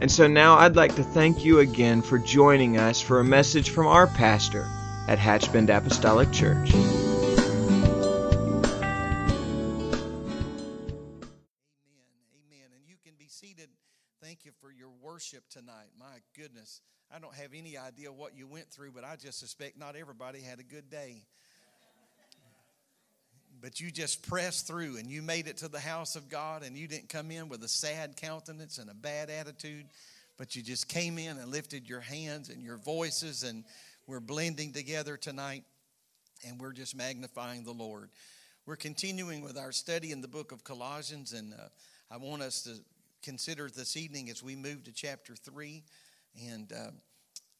And so now I'd like to thank you again for joining us for a message from our pastor at Hatchbend Apostolic Church. Amen. Amen. And you can be seated. Thank you for your worship tonight. My goodness. I don't have any idea what you went through, but I just suspect not everybody had a good day. But you just pressed through and you made it to the house of God and you didn't come in with a sad countenance and a bad attitude, but you just came in and lifted your hands and your voices and we're blending together tonight and we're just magnifying the Lord. We're continuing with our study in the book of Colossians, and uh, I want us to consider this evening as we move to chapter 3. And uh,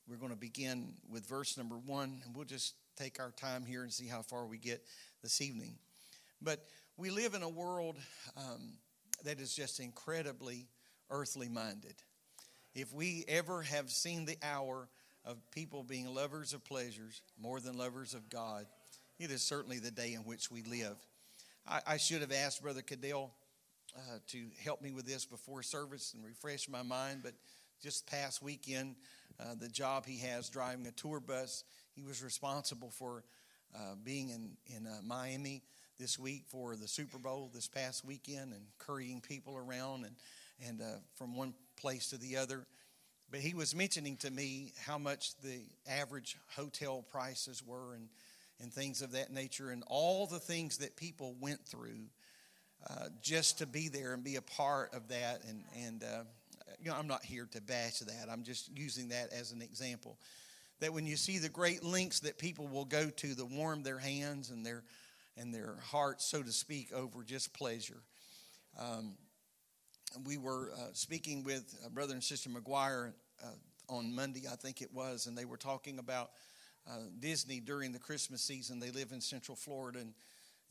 we're going to begin with verse number 1, and we'll just take our time here and see how far we get this evening. But we live in a world um, that is just incredibly earthly minded. If we ever have seen the hour of people being lovers of pleasures more than lovers of God, it is certainly the day in which we live. I, I should have asked Brother Cadell uh, to help me with this before service and refresh my mind, but just past weekend, uh, the job he has driving a tour bus, he was responsible for uh, being in, in uh, Miami this week for the Super Bowl this past weekend and currying people around and, and uh, from one place to the other. But he was mentioning to me how much the average hotel prices were and, and things of that nature and all the things that people went through uh, just to be there and be a part of that. And, and uh, you know, I'm not here to bash that. I'm just using that as an example. That when you see the great lengths that people will go to to warm their hands and their, and their hearts, so to speak, over just pleasure. Um, we were uh, speaking with uh, Brother and Sister McGuire uh, on Monday, I think it was, and they were talking about uh, Disney during the Christmas season. They live in Central Florida, and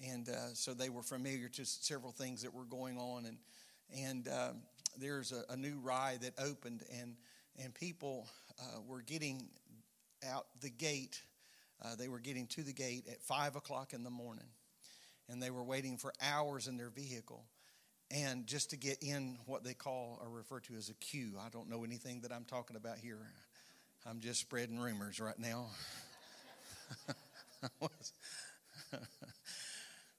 and uh, so they were familiar to several things that were going on. And and um, there's a, a, new ride that opened, and and people uh, were getting out the gate. They were getting to the gate at five o'clock in the morning, and they were waiting for hours in their vehicle and just to get in what they call or refer to as a queue. I don't know anything that I'm talking about here. I'm just spreading rumors right now.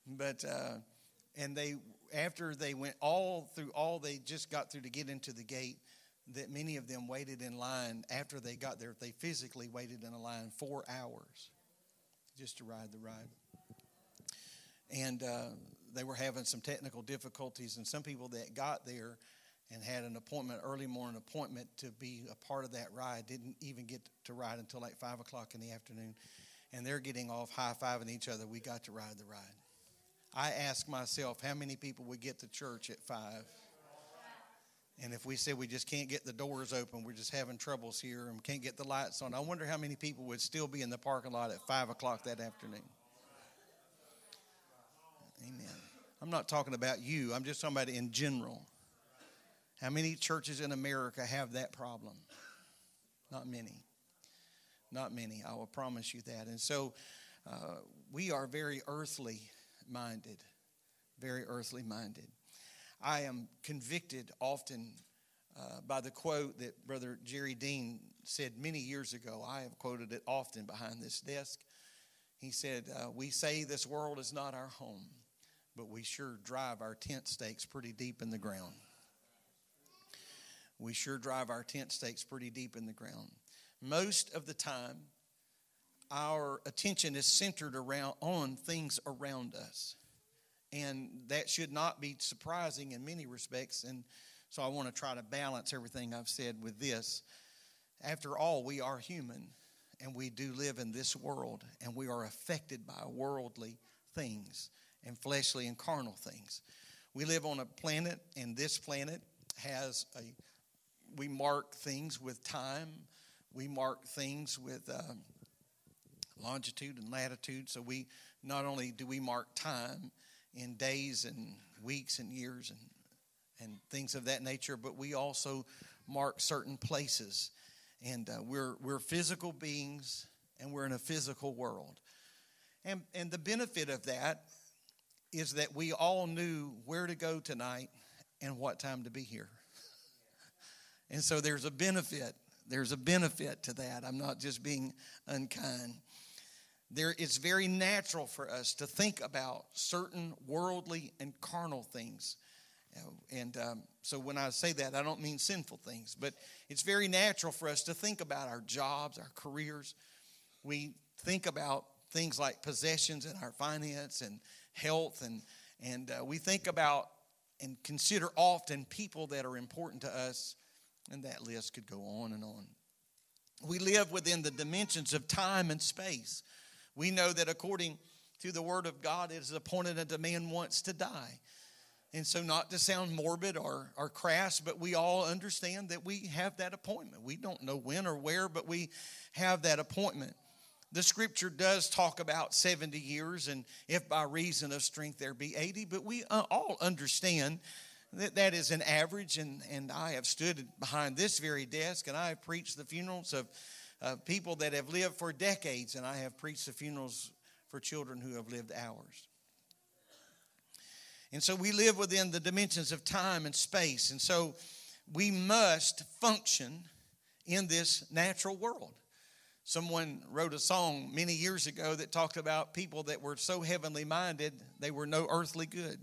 but uh, and they after they went all through all they just got through to get into the gate that many of them waited in line after they got there they physically waited in a line four hours just to ride the ride and uh, they were having some technical difficulties, and some people that got there and had an appointment, early morning appointment to be a part of that ride, didn't even get to ride until like five o'clock in the afternoon. And they're getting off high fiving each other. We got to ride the ride. I ask myself, how many people would get to church at five? And if we said we just can't get the doors open, we're just having troubles here and can't get the lights on, I wonder how many people would still be in the parking lot at five o'clock that afternoon. Amen. I'm not talking about you, I'm just talking about in general. How many churches in America have that problem? Not many. Not many. I will promise you that. And so uh, we are very earthly minded. Very earthly minded. I am convicted often uh, by the quote that Brother Jerry Dean said many years ago. I have quoted it often behind this desk. He said, uh, We say this world is not our home but we sure drive our tent stakes pretty deep in the ground. We sure drive our tent stakes pretty deep in the ground. Most of the time, our attention is centered around on things around us. And that should not be surprising in many respects. And so I want to try to balance everything I've said with this. After all, we are human and we do live in this world and we are affected by worldly things and fleshly and carnal things. We live on a planet, and this planet has a we mark things with time. We mark things with um, longitude and latitude. So we not only do we mark time in days and weeks and years and and things of that nature, but we also mark certain places. And uh, we're we're physical beings, and we're in a physical world. And and the benefit of that is that we all knew where to go tonight and what time to be here. And so there's a benefit. There's a benefit to that. I'm not just being unkind. There, it's very natural for us to think about certain worldly and carnal things. And um, so when I say that, I don't mean sinful things, but it's very natural for us to think about our jobs, our careers. We think about things like possessions and our finance and health, and, and uh, we think about and consider often people that are important to us and that list could go on and on. We live within the dimensions of time and space. We know that according to the Word of God, it is appointed unto man once to die. And so, not to sound morbid or, or crass, but we all understand that we have that appointment. We don't know when or where, but we have that appointment. The scripture does talk about 70 years, and if by reason of strength there be 80, but we uh, all understand that, that is an average, and, and I have stood behind this very desk and I have preached the funerals of uh, people that have lived for decades, and I have preached the funerals for children who have lived hours. And so we live within the dimensions of time and space, and so we must function in this natural world. Someone wrote a song many years ago that talked about people that were so heavenly minded, they were no earthly good.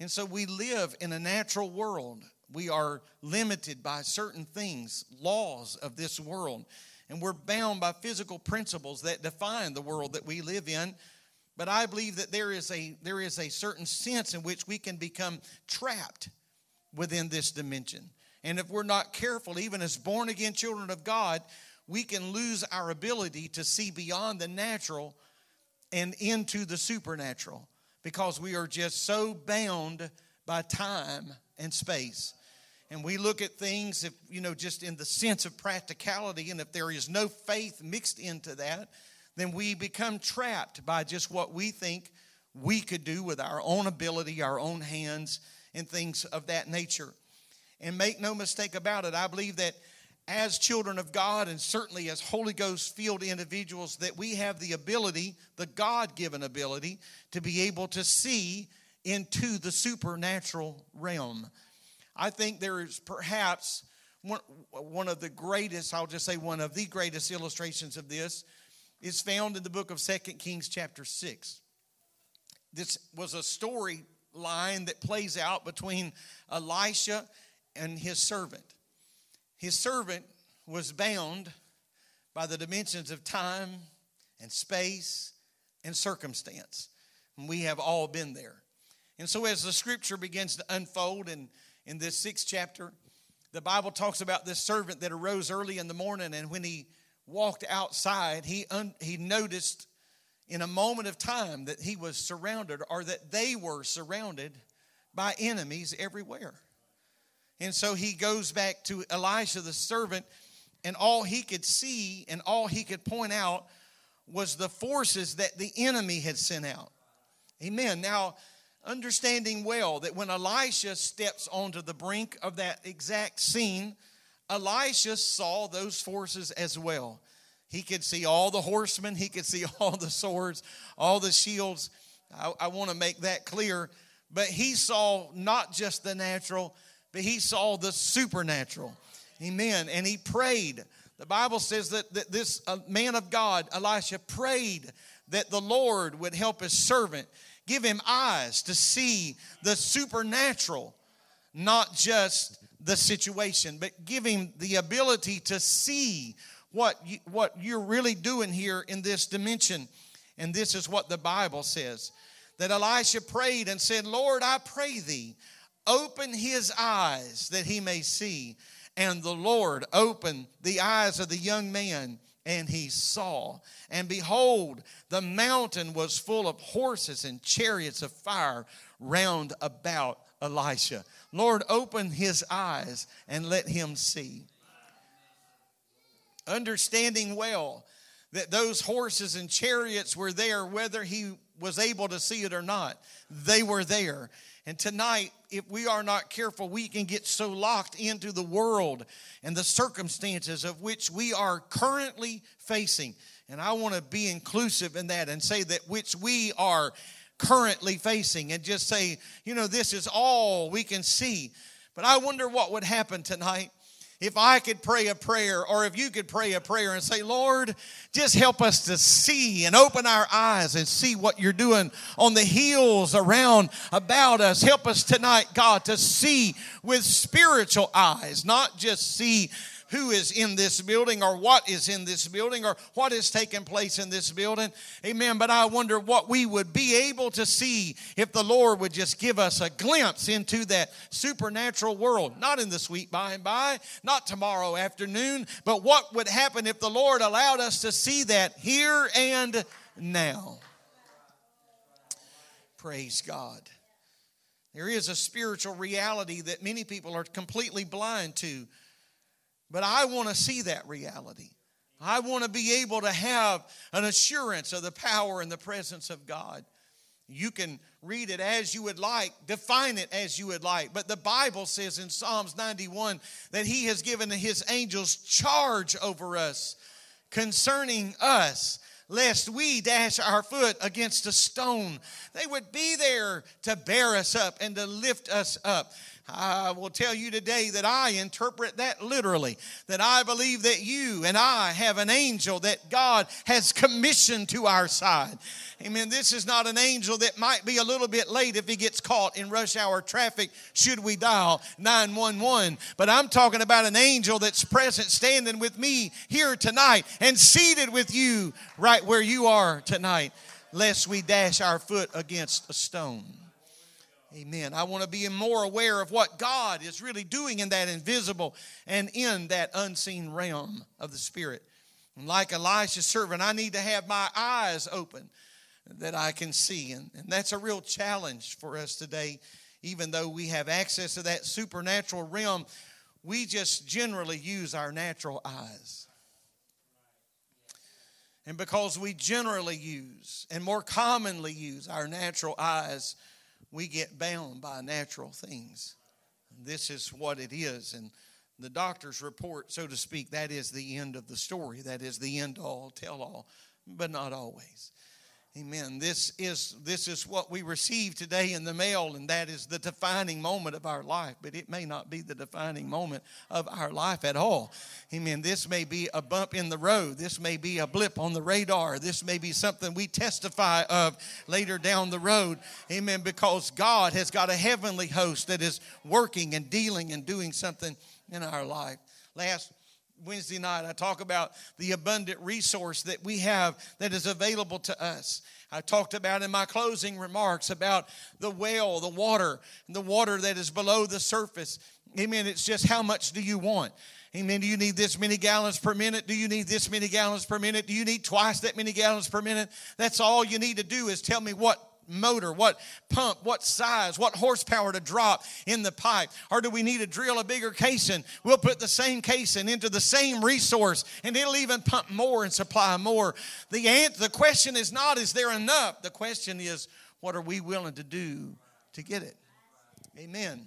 And so we live in a natural world. We are limited by certain things, laws of this world, and we're bound by physical principles that define the world that we live in. But I believe that there is a there is a certain sense in which we can become trapped within this dimension. And if we're not careful, even as born again children of God, we can lose our ability to see beyond the natural and into the supernatural because we are just so bound by time and space. And we look at things, if you know, just in the sense of practicality, and if there is no faith mixed into that, then we become trapped by just what we think we could do with our own ability, our own hands, and things of that nature. And make no mistake about it, I believe that as children of God and certainly as Holy Ghost filled individuals that we have the ability, the God given ability, to be able to see into the supernatural realm. I think there is perhaps one, one of the greatest, I'll just say one of the greatest illustrations of this is found in the book of Second Kings, chapter 6. This was a story line that plays out between Elisha and his servant. His servant was bound by the dimensions of time and space and circumstance. And we have all been there. And so, as the scripture begins to unfold in, in this sixth chapter, the Bible talks about this servant that arose early in the morning, and when he walked outside, he, un, he noticed in a moment of time that he was surrounded, or that they were surrounded by enemies everywhere. And so he goes back to Elisha, the servant, and all he could see and all he could point out was the forces that the enemy had sent out. Amen. Now, understanding well that when Elisha steps onto the brink of that exact scene, Elisha saw those forces as well. He could see all the horsemen, he could see all the swords, all the shields. I, I want to make that clear. But he saw not just the natural, but he saw the supernatural. Amen. And he prayed. The Bible says that, that this uh, man of God, Elisha, prayed that the Lord would help his servant, give him eyes to see the supernatural, not just the situation, but give him the ability to see what, you, what you're really doing here in this dimension. And this is what the Bible says that Elisha prayed and said, Lord, I pray thee open his eyes that he may see. And the Lord opened the eyes of the young man, and he saw. And behold, the mountain was full of horses and chariots of fire round about Elisha. Lord, open his eyes and let him see. Understanding well that those horses and chariots were there, whether he was able to see it or not, they were there. And tonight, if we are not careful, we can get so locked into the world and the circumstances of which we are currently facing. And I want to be inclusive in that and say that which we are currently facing and just say, you know, this is all we can see. But I wonder what would happen tonight if I could pray a prayer, or if you could pray a prayer and say, Lord, just help us to see and open our eyes and see what you're doing on the hills around about us. Help us tonight, God, to see with spiritual eyes, not just see who is in this building or what is in this building or what is taking place in this building. Amen. But I wonder what we would be able to see if the Lord would just give us a glimpse into that supernatural world. Not in the sweet by and by, not tomorrow afternoon, but what would happen if the Lord allowed us to see that here and now. Praise God. There is a spiritual reality that many people are completely blind to but I want to see that reality. I want to be able to have an assurance of the power and the presence of God. You can read it as you would like, define it as you would like. But the Bible says in Psalms 91 that He has given His angels charge over us concerning us, lest we dash our foot against a stone. They would be there to bear us up and to lift us up. I will tell you today that I interpret that literally. That I believe that you and I have an angel that God has commissioned to our side. Amen. This is not an angel that might be a little bit late if he gets caught in rush hour traffic, should we dial 911. But I'm talking about an angel that's present, standing with me here tonight and seated with you right where you are tonight, lest we dash our foot against a stone. Amen. I want to be more aware of what God is really doing in that invisible and in that unseen realm of the Spirit. And like Elisha's servant, I need to have my eyes open that I can see. And, and that's a real challenge for us today, even though we have access to that supernatural realm. We just generally use our natural eyes. And because we generally use and more commonly use our natural eyes, we get bound by natural things. This is what it is. And the doctor's report, so to speak, that is the end of the story. That is the end all, tell all, but not always. Amen. This is this is what we receive today in the mail, and that is the defining moment of our life. But it may not be the defining moment of our life at all. Amen. This may be a bump in the road. This may be a blip on the radar. This may be something we testify of later down the road. Amen. Because God has got a heavenly host that is working and dealing and doing something in our life. Last Wednesday night, I talk about the abundant resource that we have that is available to us. I talked about in my closing remarks about the well, the water, the water that is below the surface. Amen. It's just how much do you want? Amen. Do you need this many gallons per minute? Do you need this many gallons per minute? Do you need twice that many gallons per minute? That's all you need to do is tell me what motor, what pump, what size, what horsepower to drop in the pipe? Or do we need to drill a bigger casing? We'll put the same casing into the same resource and it'll even pump more and supply more. The, answer, the question is not, is there enough? The question is, what are we willing to do to get it? Amen.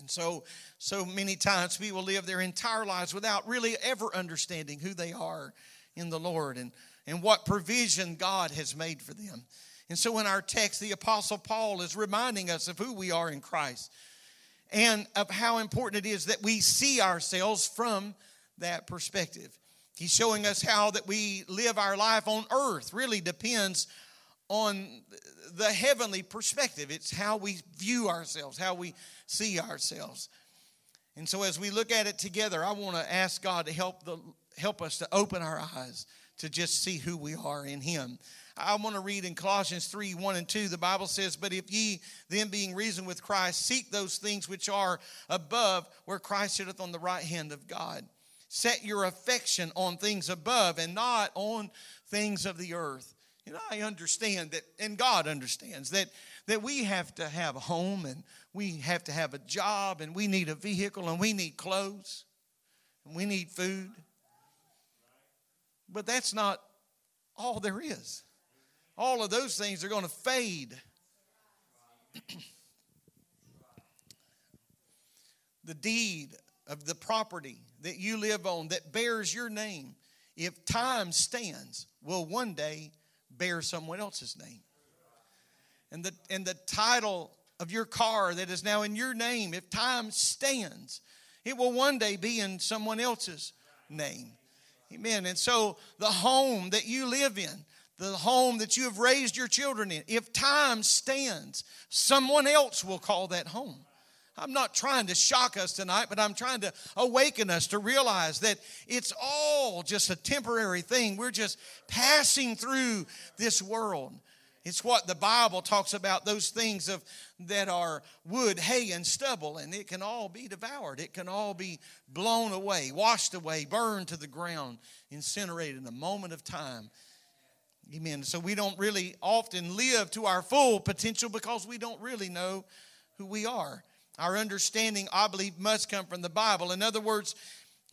And so, so many times people live their entire lives without really ever understanding who they are in the Lord and, and what provision God has made for them. And so in our text, the Apostle Paul is reminding us of who we are in Christ and of how important it is that we see ourselves from that perspective. He's showing us how that we live our life on earth really depends on the heavenly perspective. It's how we view ourselves, how we see ourselves. And so as we look at it together, I want to ask God to help the help us to open our eyes to just see who we are in him. I want to read in Colossians 3 1 and 2. The Bible says, But if ye then being reasoned with Christ, seek those things which are above, where Christ sitteth on the right hand of God. Set your affection on things above and not on things of the earth. You know, I understand that, and God understands that that we have to have a home and we have to have a job and we need a vehicle and we need clothes and we need food. But that's not all there is. All of those things are going to fade. the deed of the property that you live on that bears your name, if time stands, will one day bear someone else's name. And the, and the title of your car that is now in your name, if time stands, it will one day be in someone else's name. Amen. And so the home that you live in, the home that you have raised your children in, if time stands, someone else will call that home. I'm not trying to shock us tonight, but I'm trying to awaken us to realize that it's all just a temporary thing. We're just passing through this world. It's what the Bible talks about those things of that are wood, hay, and stubble, and it can all be devoured. It can all be blown away, washed away, burned to the ground, incinerated in a moment of time. Amen. So we don't really often live to our full potential because we don't really know who we are. Our understanding, I believe, must come from the Bible. In other words,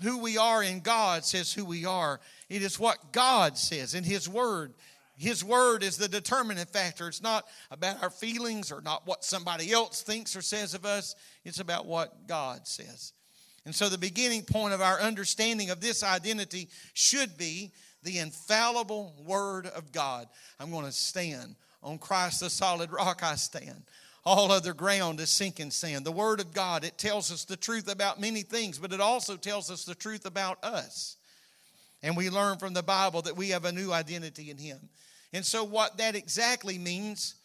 who we are in God says who we are. It is what God says in His Word. His Word is the determinant factor. It's not about our feelings or not what somebody else thinks or says of us, it's about what God says. And so, the beginning point of our understanding of this identity should be the infallible Word of God. I'm going to stand on Christ, the solid rock I stand. All other ground is sinking sand. The Word of God, it tells us the truth about many things, but it also tells us the truth about us. And we learn from the Bible that we have a new identity in Him. And so, what that exactly means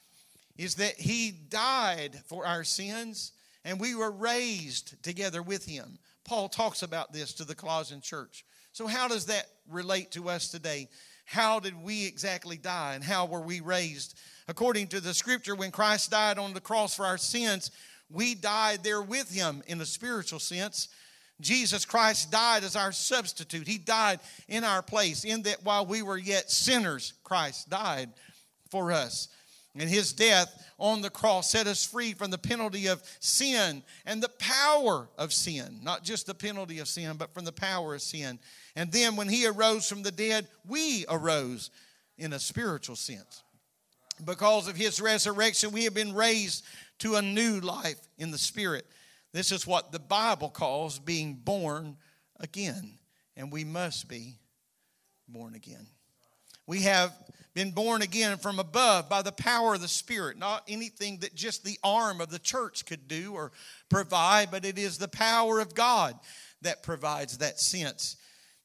is that He died for our sins and we were raised together with Him. Paul talks about this to the Colossian church. So, how does that relate to us today? How did we exactly die and how were we raised? According to the scripture, when Christ died on the cross for our sins, we died there with him in a spiritual sense. Jesus Christ died as our substitute. He died in our place, in that while we were yet sinners, Christ died for us. And his death on the cross set us free from the penalty of sin and the power of sin. Not just the penalty of sin, but from the power of sin. And then when he arose from the dead, we arose in a spiritual sense because of his resurrection, we have been raised to a new life in the Spirit. This is what the Bible calls being born again, and we must be born again. We have been born again from above by the power of the Spirit, not anything that just the arm of the church could do or provide, but it is the power of God that provides that sense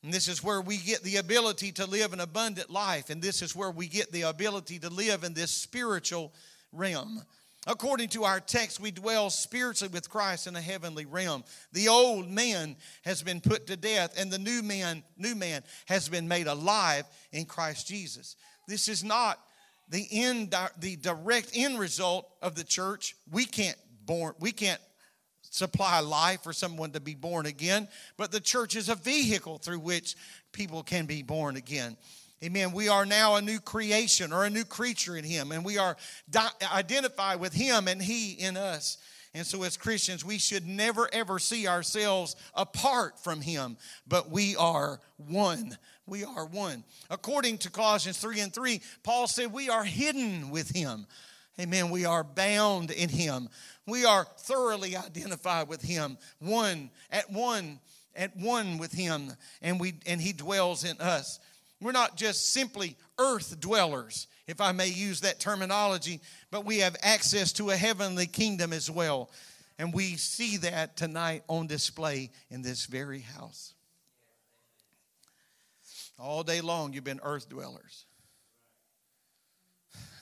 and this is where we get the ability to live an abundant life. And this is where we get the ability to live in this spiritual realm. According to our text, we dwell spiritually with Christ in a heavenly realm. The old man has been put to death, and the new man, new man has been made alive in Christ Jesus. This is not the end, the direct end result of the church. We can't born, we can't supply life for someone to be born again, but the church is a vehicle through which people can be born again. Amen. We are now a new creation or a new creature in Him, and we are di- identified with Him and He in us. And so, as Christians, we should never ever see ourselves apart from Him, but we are one. We are one. According to Colossians 3 and 3, Paul said, We are hidden with Him. Amen. We are bound in Him. We are thoroughly identified with him, one at one at one with him and we and he dwells in us. We're not just simply earth dwellers, if I may use that terminology, but we have access to a heavenly kingdom as well. And we see that tonight on display in this very house. All day long, you've been earth dwellers.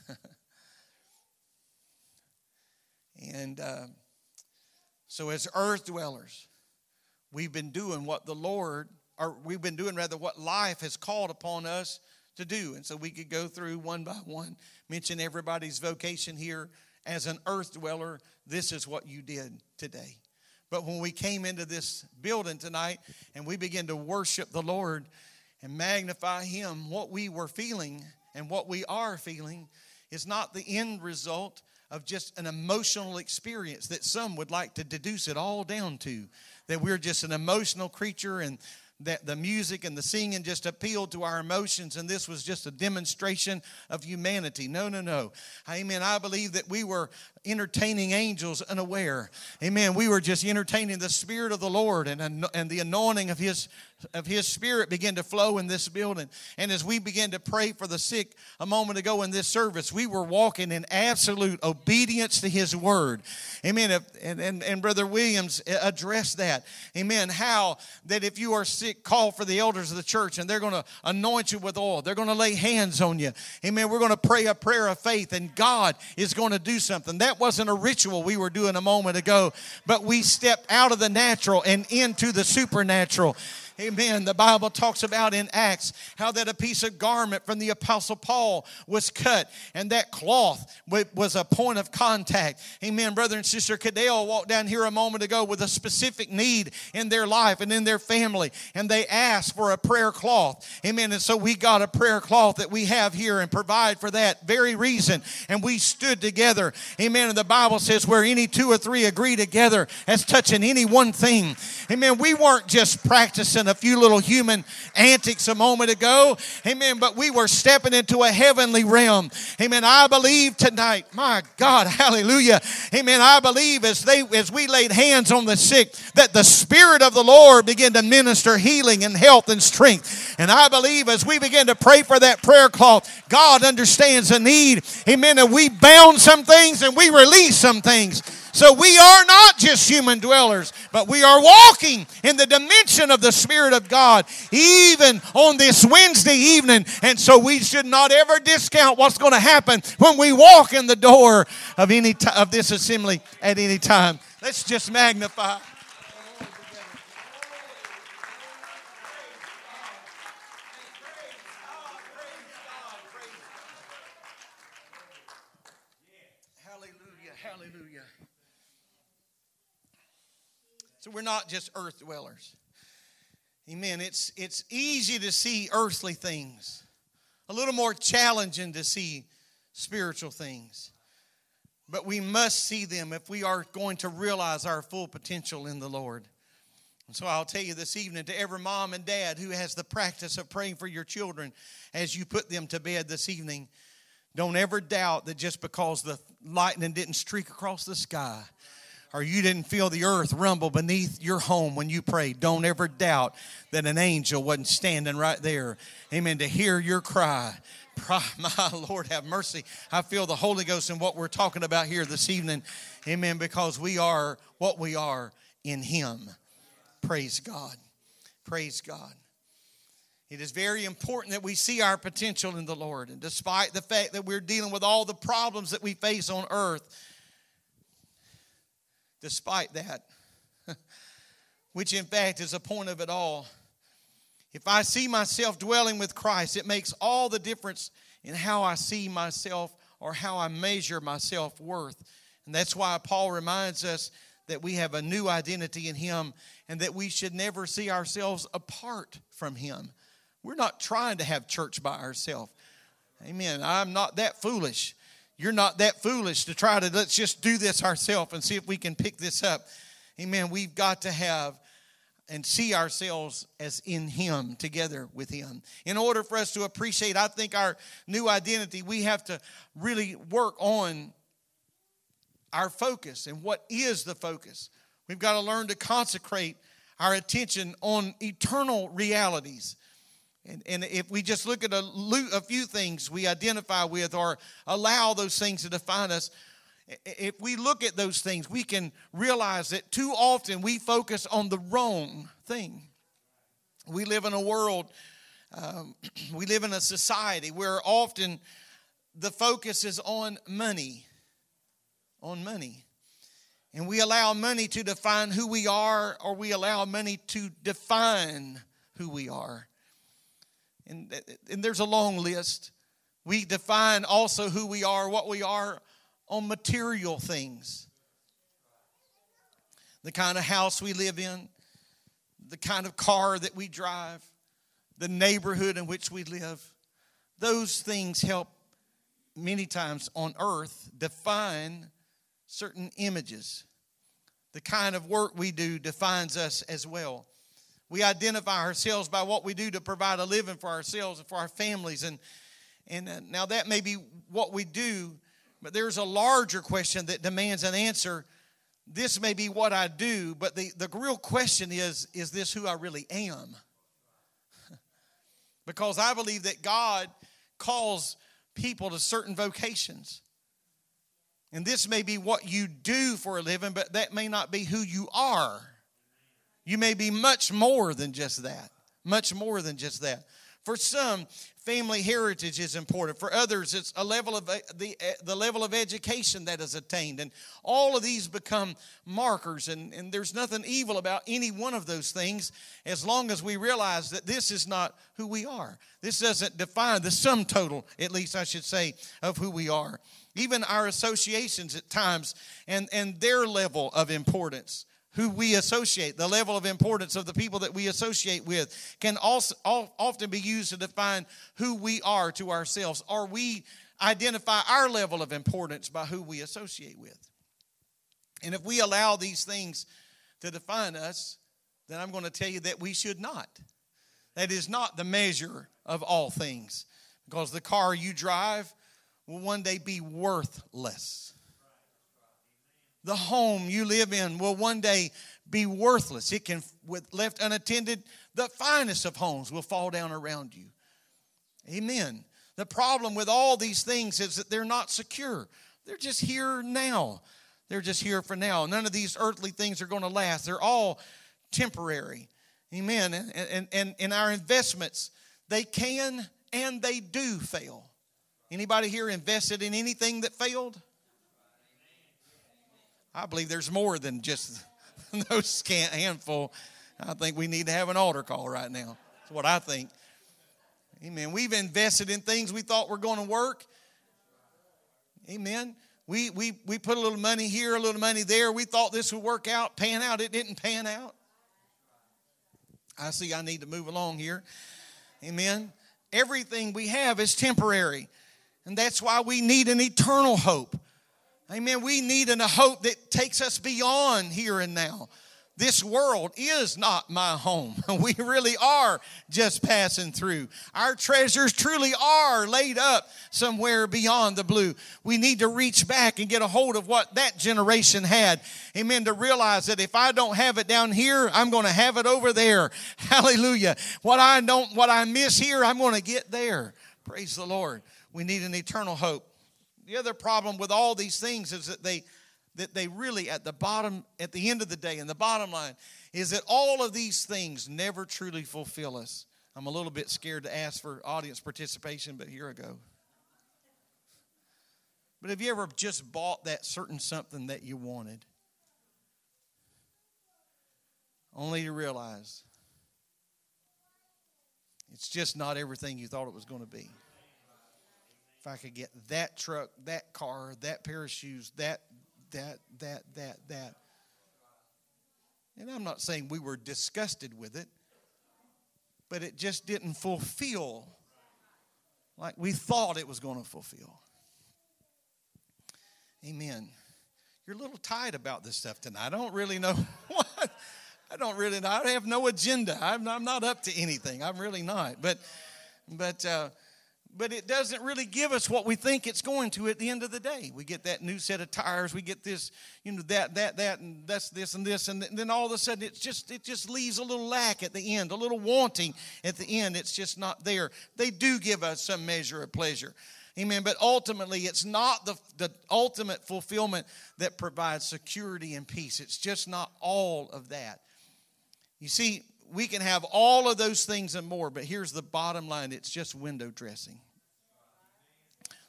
And uh, so, as earth dwellers, we've been doing what the Lord, or we've been doing rather what life has called upon us to do. And so, we could go through one by one, mention everybody's vocation here. As an earth dweller, this is what you did today. But when we came into this building tonight and we began to worship the Lord and magnify Him, what we were feeling and what we are feeling is not the end result of just an emotional experience that some would like to deduce it all down to. That we're just an emotional creature and that the music and the singing just appealed to our emotions and this was just a demonstration of humanity. No, no, no. Amen. I believe that we were entertaining angels unaware. Amen. We were just entertaining the Spirit of the Lord and, and the anointing of His of his spirit began to flow in this building. And as we began to pray for the sick a moment ago in this service, we were walking in absolute obedience to his word. Amen. And, and, and Brother Williams addressed that. Amen. How that if you are sick, call for the elders of the church and they're going to anoint you with oil. They're going to lay hands on you. Amen. We're going to pray a prayer of faith and God is going to do something. That wasn't a ritual we were doing a moment ago, but we stepped out of the natural and into the supernatural. Amen. The Bible talks about in Acts how that a piece of garment from the Apostle Paul was cut, and that cloth was a point of contact. Amen. Brother and sister Cadell walked down here a moment ago with a specific need in their life and in their family, and they asked for a prayer cloth. Amen. And so we got a prayer cloth that we have here and provide for that very reason. And we stood together. Amen. And the Bible says, where any two or three agree together as touching any one thing. Amen. We weren't just practicing a few little human antics a moment ago. Amen. But we were stepping into a heavenly realm. Amen. I believe tonight, my God, hallelujah. Amen. I believe as they as we laid hands on the sick, that the Spirit of the Lord began to minister healing and health and strength. And I believe as we begin to pray for that prayer cloth, God understands the need. Amen. And we bound some things and we release some things. So we are not just human dwellers, but we are walking in the dimension of the Spirit of God, even on this Wednesday evening. And so we should not ever discount what's going to happen when we walk in the door of any t- of this assembly at any time. Let's just magnify. So we're not just earth dwellers. Amen. It's, it's easy to see earthly things, a little more challenging to see spiritual things. But we must see them if we are going to realize our full potential in the Lord. And so I'll tell you this evening to every mom and dad who has the practice of praying for your children as you put them to bed this evening, don't ever doubt that just because the lightning didn't streak across the sky, or you didn't feel the earth rumble beneath your home when you prayed, don't ever doubt that an angel wasn't standing right there. Amen. To hear your cry. My Lord, have mercy. I feel the Holy Ghost in what we're talking about here this evening. Amen. Because we are what we are in Him. Praise God. Praise God. It is very important that we see our potential in the Lord. And despite the fact that we're dealing with all the problems that we face on earth, despite that, which in fact is the point of it all. If I see myself dwelling with Christ, it makes all the difference in how I see myself or how I measure my self worth. And that's why Paul reminds us that we have a new identity in Him and that we should never see ourselves apart from Him. We're not trying to have church by ourselves. Amen. I'm not that foolish. You're not that foolish to try to let's just do this ourselves and see if we can pick this up. Amen. We've got to have and see ourselves as in Him, together with Him. In order for us to appreciate, I think, our new identity, we have to really work on our focus and what is the focus. We've got to learn to consecrate our attention on eternal realities. And, and if we just look at a, a few things we identify with or allow those things to define us, if we look at those things, we can realize that too often we focus on the wrong thing. We live in a world, um, we live in a society where often the focus is on money. On money. And we allow money to define who we are, or we allow money to define who we are and, and there's a long list. We define also who we are, what we are on material things. The kind of house we live in, the kind of car that we drive, the neighborhood in which we live. Those things help many times on earth define certain images. The kind of work we do defines us as well. We identify ourselves by what we do to provide a living for ourselves and for our families. And, and uh, now that may be what we do, but there's a larger question that demands an answer. This may be what I do, but the, the real question is is this who I really am? because I believe that God calls people to certain vocations. And this may be what you do for a living, but that may not be who you are. You may be much more than just that. Much more than just that. For some, family heritage is important. For others, it's a level of eh, the, eh, the level of education that is attained. And all of these become markers. And, and there's nothing evil about any one of those things as long as we realize that this is not who we are. This doesn't define the sum total, at least I should say, of who we are. Even our associations at times and, and their level of importance who we associate, the level of importance of the people that we associate with, can also often be used to define who we are to ourselves, or we identify our level of importance by who we associate with. And if we allow these things to define us, then I'm going to tell you that we should not. That is not the measure of all things, because the car you drive will one day be worthless the home you live in will one day be worthless. It can, with left unattended, the finest of homes will fall down around you. Amen. The problem with all these things is that they're not secure. They're just here now. They're just here for now. None of these earthly things are going to last. They're all temporary. Amen. And, and, and, and our investments, they can and they do fail. Anybody here invested in anything that failed? I believe there's more than just those scant handful. I think we need to have an altar call right now. That's what I think. Amen. We've invested in things we thought were going to work. Amen. We, we, we put a little money here, a little money there. We thought this would work out, pan out. It didn't pan out. I see I need to move along here. Amen. Everything we have is temporary. And that's why we need an eternal hope. Amen. We need a hope that takes us beyond here and now. This world is not my home. We really are just passing through. Our treasures truly are laid up somewhere beyond the blue. We need to reach back and get a hold of what that generation had. Amen. To realize that if I don't have it down here, I'm going to have it over there. Hallelujah. What I don't, what I miss here, I'm going to get there. Praise the Lord. We need an eternal hope. The other problem with all these things is that they that they really at the bottom at the end of the day and the bottom line is that all of these things never truly fulfill us. I'm a little bit scared to ask for audience participation, but here I go. But have you ever just bought that certain something that you wanted? Only to realize it's just not everything you thought it was going to be if I could get that truck, that car, that pair of shoes, that, that, that, that, that. And I'm not saying we were disgusted with it, but it just didn't fulfill like we thought it was going to fulfill. Amen. You're a little tight about this stuff tonight. I don't really know what. I don't really know. I have no agenda. I'm, I'm not up to anything. I'm really not. But, but, uh, but it doesn't really give us what we think it's going to at the end of the day. We get that new set of tires, we get this, you know, that, that, that, and that's this and this, and then all of a sudden it's just it just leaves a little lack at the end, a little wanting at the end. It's just not there. They do give us some measure of pleasure. Amen. But ultimately, it's not the, the ultimate fulfillment that provides security and peace. It's just not all of that. You see, we can have all of those things and more, but here's the bottom line it's just window dressing.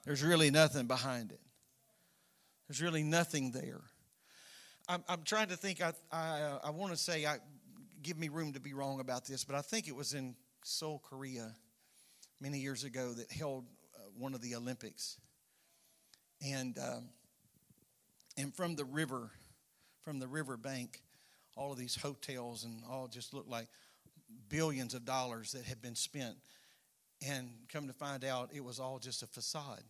There's really nothing behind it, there's really nothing there. I'm, I'm trying to think, I, I, uh, I want to say, I, give me room to be wrong about this, but I think it was in Seoul, Korea, many years ago that held uh, one of the Olympics. And, um, and from the river, from the river bank, all of these hotels and all just looked like billions of dollars that had been spent. And come to find out, it was all just a facade.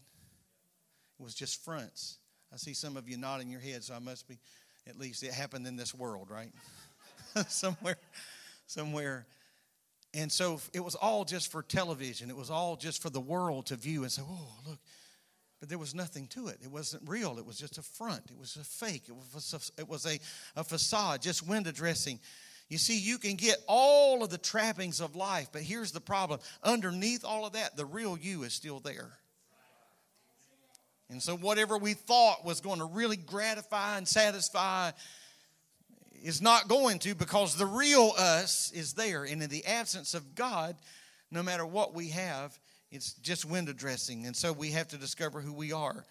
It was just fronts. I see some of you nodding your head, so I must be, at least it happened in this world, right? somewhere, somewhere. And so it was all just for television. It was all just for the world to view and say, oh, look. But there was nothing to it. It wasn't real. It was just a front. It was a fake. It was a, it was a, a facade, just window dressing. You see, you can get all of the trappings of life, but here's the problem. Underneath all of that, the real you is still there. And so, whatever we thought was going to really gratify and satisfy is not going to because the real us is there. And in the absence of God, no matter what we have, it's just window dressing. And so we have to discover who we are.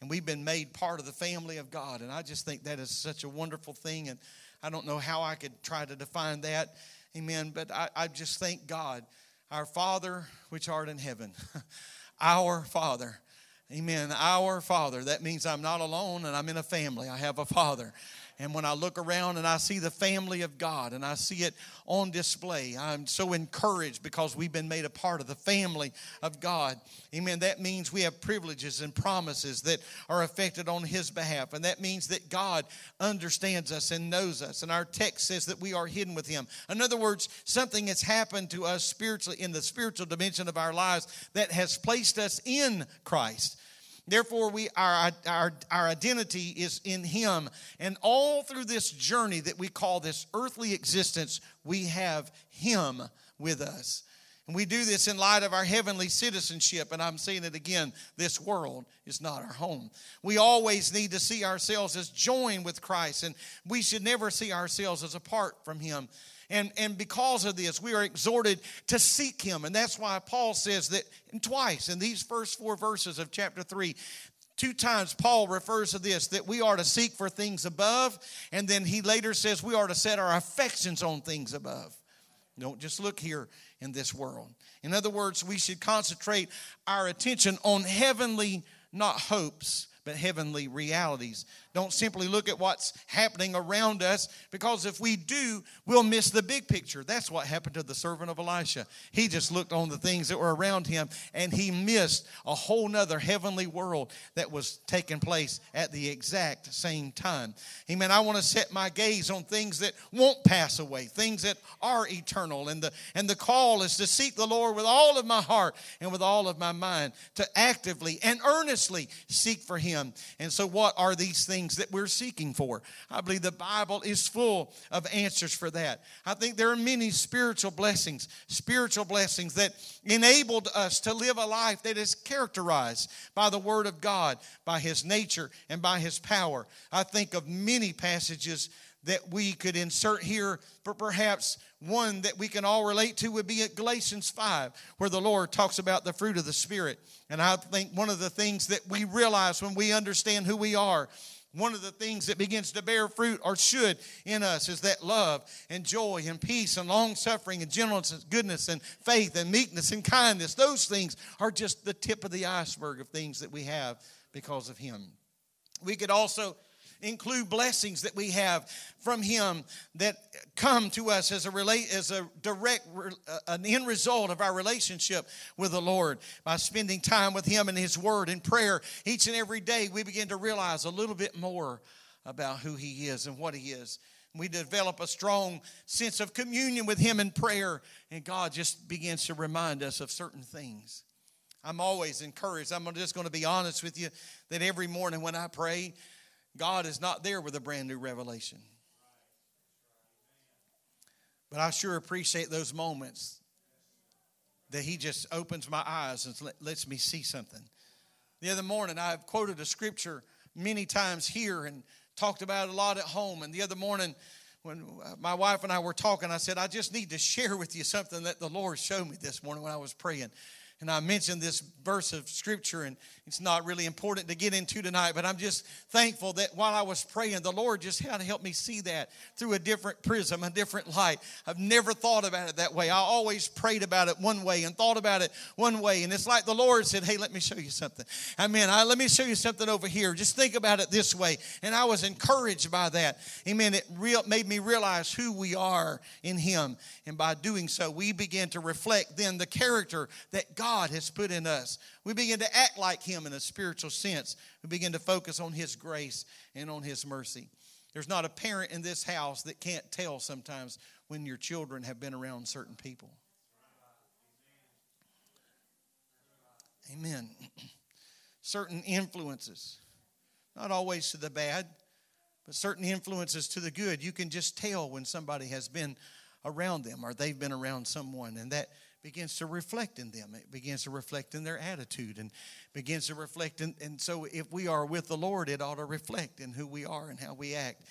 And we've been made part of the family of God. And I just think that is such a wonderful thing. And I don't know how I could try to define that. Amen. But I, I just thank God, our Father which art in heaven, our Father. Amen. Our Father. That means I'm not alone and I'm in a family. I have a Father. And when I look around and I see the family of God and I see it on display, I'm so encouraged because we've been made a part of the family of God. Amen. That means we have privileges and promises that are affected on His behalf. And that means that God understands us and knows us. And our text says that we are hidden with Him. In other words, something has happened to us spiritually in the spiritual dimension of our lives that has placed us in Christ. Therefore, we our, our, our identity is in Him. And all through this journey that we call this earthly existence, we have Him with us. And we do this in light of our heavenly citizenship. And I'm saying it again this world is not our home. We always need to see ourselves as joined with Christ, and we should never see ourselves as apart from Him. And, and because of this, we are exhorted to seek him. And that's why Paul says that twice in these first four verses of chapter 3, two times Paul refers to this that we are to seek for things above. And then he later says we are to set our affections on things above. Don't just look here in this world. In other words, we should concentrate our attention on heavenly, not hopes, but heavenly realities. Don't simply look at what's happening around us because if we do, we'll miss the big picture. That's what happened to the servant of Elisha. He just looked on the things that were around him and he missed a whole nother heavenly world that was taking place at the exact same time. Amen. I want to set my gaze on things that won't pass away, things that are eternal. And the, and the call is to seek the Lord with all of my heart and with all of my mind, to actively and earnestly seek for him. And so, what are these things? Things that we're seeking for. I believe the Bible is full of answers for that. I think there are many spiritual blessings, spiritual blessings that enabled us to live a life that is characterized by the Word of God, by His nature, and by His power. I think of many passages that we could insert here, but perhaps one that we can all relate to would be at Galatians 5, where the Lord talks about the fruit of the Spirit. And I think one of the things that we realize when we understand who we are one of the things that begins to bear fruit or should in us is that love and joy and peace and long suffering and gentleness and goodness and faith and meekness and kindness. Those things are just the tip of the iceberg of things that we have because of Him. We could also include blessings that we have from him that come to us as a relate as a direct uh, an end result of our relationship with the Lord. By spending time with him and his word and prayer each and every day we begin to realize a little bit more about who he is and what he is. We develop a strong sense of communion with him in prayer and God just begins to remind us of certain things. I'm always encouraged. I'm just going to be honest with you that every morning when I pray, God is not there with a brand new revelation. But I sure appreciate those moments that He just opens my eyes and lets me see something. The other morning, I've quoted a scripture many times here and talked about it a lot at home. And the other morning, when my wife and I were talking, I said, I just need to share with you something that the Lord showed me this morning when I was praying. And I mentioned this verse of scripture, and it's not really important to get into tonight, but I'm just thankful that while I was praying, the Lord just had to help me see that through a different prism, a different light. I've never thought about it that way. I always prayed about it one way and thought about it one way. And it's like the Lord said, Hey, let me show you something. Amen. I, let me show you something over here. Just think about it this way. And I was encouraged by that. Amen. It real, made me realize who we are in Him. And by doing so, we begin to reflect then the character that God God has put in us. We begin to act like Him in a spiritual sense. We begin to focus on His grace and on His mercy. There's not a parent in this house that can't tell sometimes when your children have been around certain people. Amen. certain influences, not always to the bad, but certain influences to the good. You can just tell when somebody has been around them or they've been around someone, and that begins to reflect in them. It begins to reflect in their attitude and begins to reflect. In, and so, if we are with the Lord, it ought to reflect in who we are and how we act.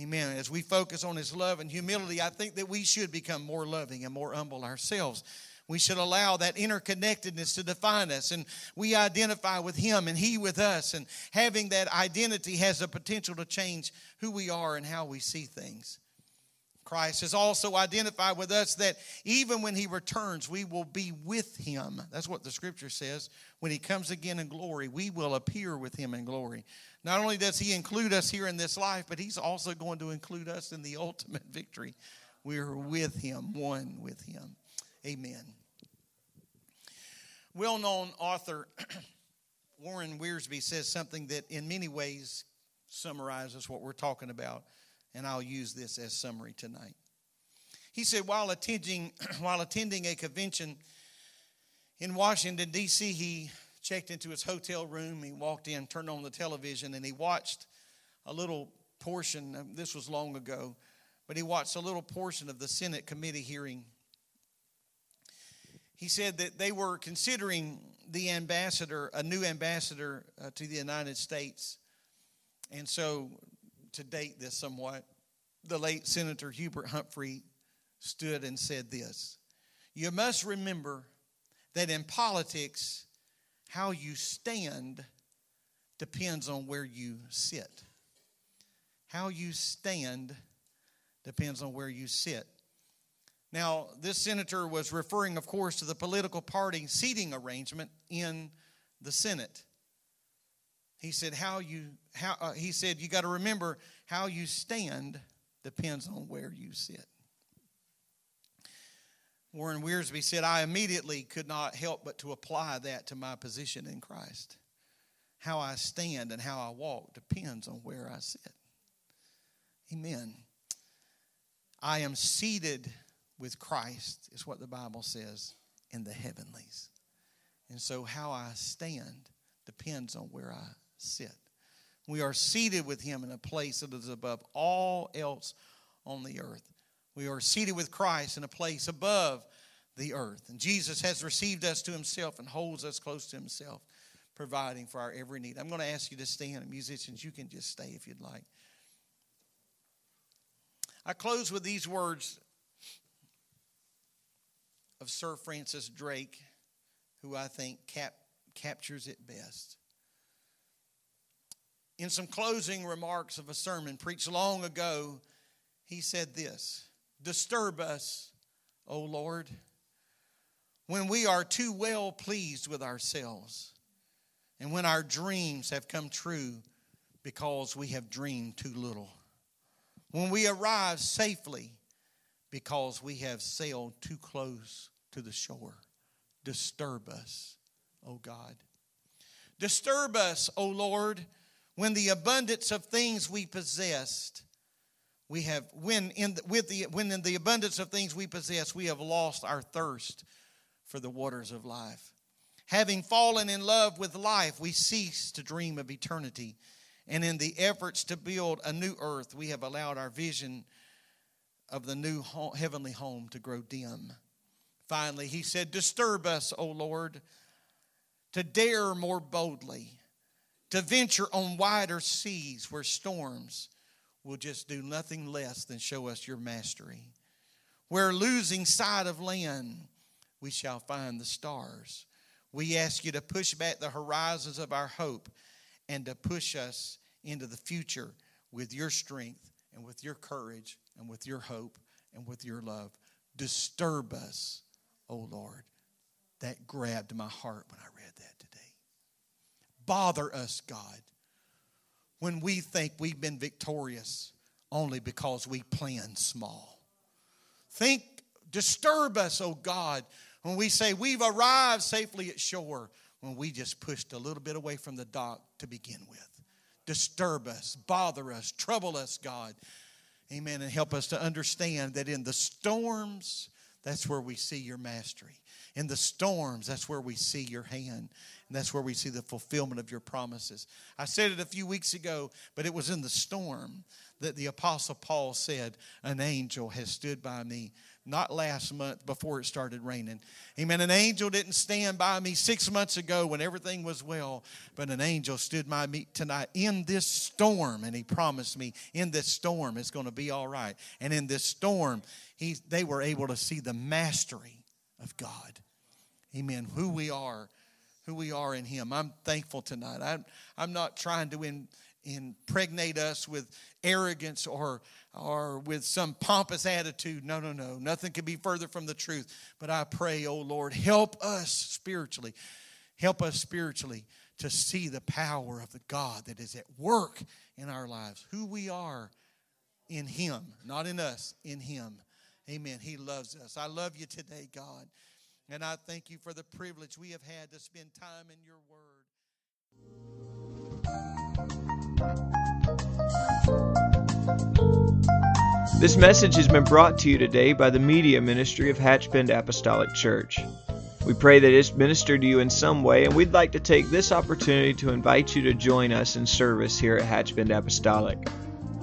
Amen. As we focus on His love and humility, I think that we should become more loving and more humble ourselves. We should allow that interconnectedness to define us, and we identify with Him and He with us. And having that identity has the potential to change who we are and how we see things. Christ has also identified with us that even when he returns, we will be with him. That's what the scripture says. When he comes again in glory, we will appear with him in glory. Not only does he include us here in this life, but he's also going to include us in the ultimate victory. We are with him, one with him. Amen. Well known author Warren Wiersbe says something that in many ways summarizes what we're talking about and I'll use this as summary tonight. He said while attending while attending a convention in Washington D.C., he checked into his hotel room. He walked in, turned on the television, and he watched a little portion. This was long ago, but he watched a little portion of the Senate committee hearing. He said that they were considering the ambassador, a new ambassador uh, to the United States. And so to date this somewhat, the late Senator Hubert Humphrey stood and said this You must remember that in politics, how you stand depends on where you sit. How you stand depends on where you sit. Now, this senator was referring, of course, to the political party seating arrangement in the Senate. He said, "How you how uh, he said you got to remember how you stand depends on where you sit." Warren Wiersbe said, "I immediately could not help but to apply that to my position in Christ. How I stand and how I walk depends on where I sit." Amen. I am seated with Christ, is what the Bible says, in the heavenlies. And so, how I stand depends on where I sit. We are seated with him in a place that is above all else on the earth. We are seated with Christ in a place above the earth. And Jesus has received us to himself and holds us close to himself, providing for our every need. I'm going to ask you to stand. Musicians, you can just stay if you'd like. I close with these words of Sir Francis Drake, who I think cap- captures it best in some closing remarks of a sermon preached long ago, he said this Disturb us, O Lord, when we are too well pleased with ourselves and when our dreams have come true because we have dreamed too little. When we arrive safely because we have sailed too close to the shore. Disturb us, O God. Disturb us, O Lord when the abundance of things we possessed, we have when in the, with the when in the abundance of things we possess, we have lost our thirst for the waters of life. Having fallen in love with life, we cease to dream of eternity. And in the efforts to build a new earth, we have allowed our vision of the new heavenly home to grow dim. Finally, he said, Disturb us, O Lord, to dare more boldly to venture on wider seas where storms will just do nothing less than show us your mastery. Where losing sight of land, we shall find the stars. We ask you to push back the horizons of our hope and to push us into the future with your strength and with your courage and with your hope and with your love. Disturb us, O oh Lord. That grabbed my heart when I read that bother us, God, when we think we've been victorious only because we plan small. Think, disturb us, oh God, When we say we've arrived safely at shore, when we just pushed a little bit away from the dock to begin with. Disturb us, bother us, trouble us, God. Amen. And help us to understand that in the storms, that's where we see your mastery. In the storms, that's where we see your hand. And that's where we see the fulfillment of your promises. I said it a few weeks ago, but it was in the storm that the Apostle Paul said, An angel has stood by me not last month before it started raining. Amen. An angel didn't stand by me six months ago when everything was well, but an angel stood by me tonight in this storm, and he promised me in this storm it's going to be all right. And in this storm, he, they were able to see the mastery of God. Amen. Who we are, who we are in Him. I'm thankful tonight. I'm, I'm not trying to in, impregnate us with arrogance or or with some pompous attitude. No, no, no. Nothing can be further from the truth. But I pray, oh Lord, help us spiritually. Help us spiritually to see the power of the God that is at work in our lives. Who we are in Him, not in us, in Him. Amen. He loves us. I love you today, God. And I thank you for the privilege we have had to spend time in your word. This message has been brought to you today by the Media Ministry of Hatch Bend Apostolic Church. We pray that it's ministered to you in some way, and we'd like to take this opportunity to invite you to join us in service here at Hatch Bend Apostolic.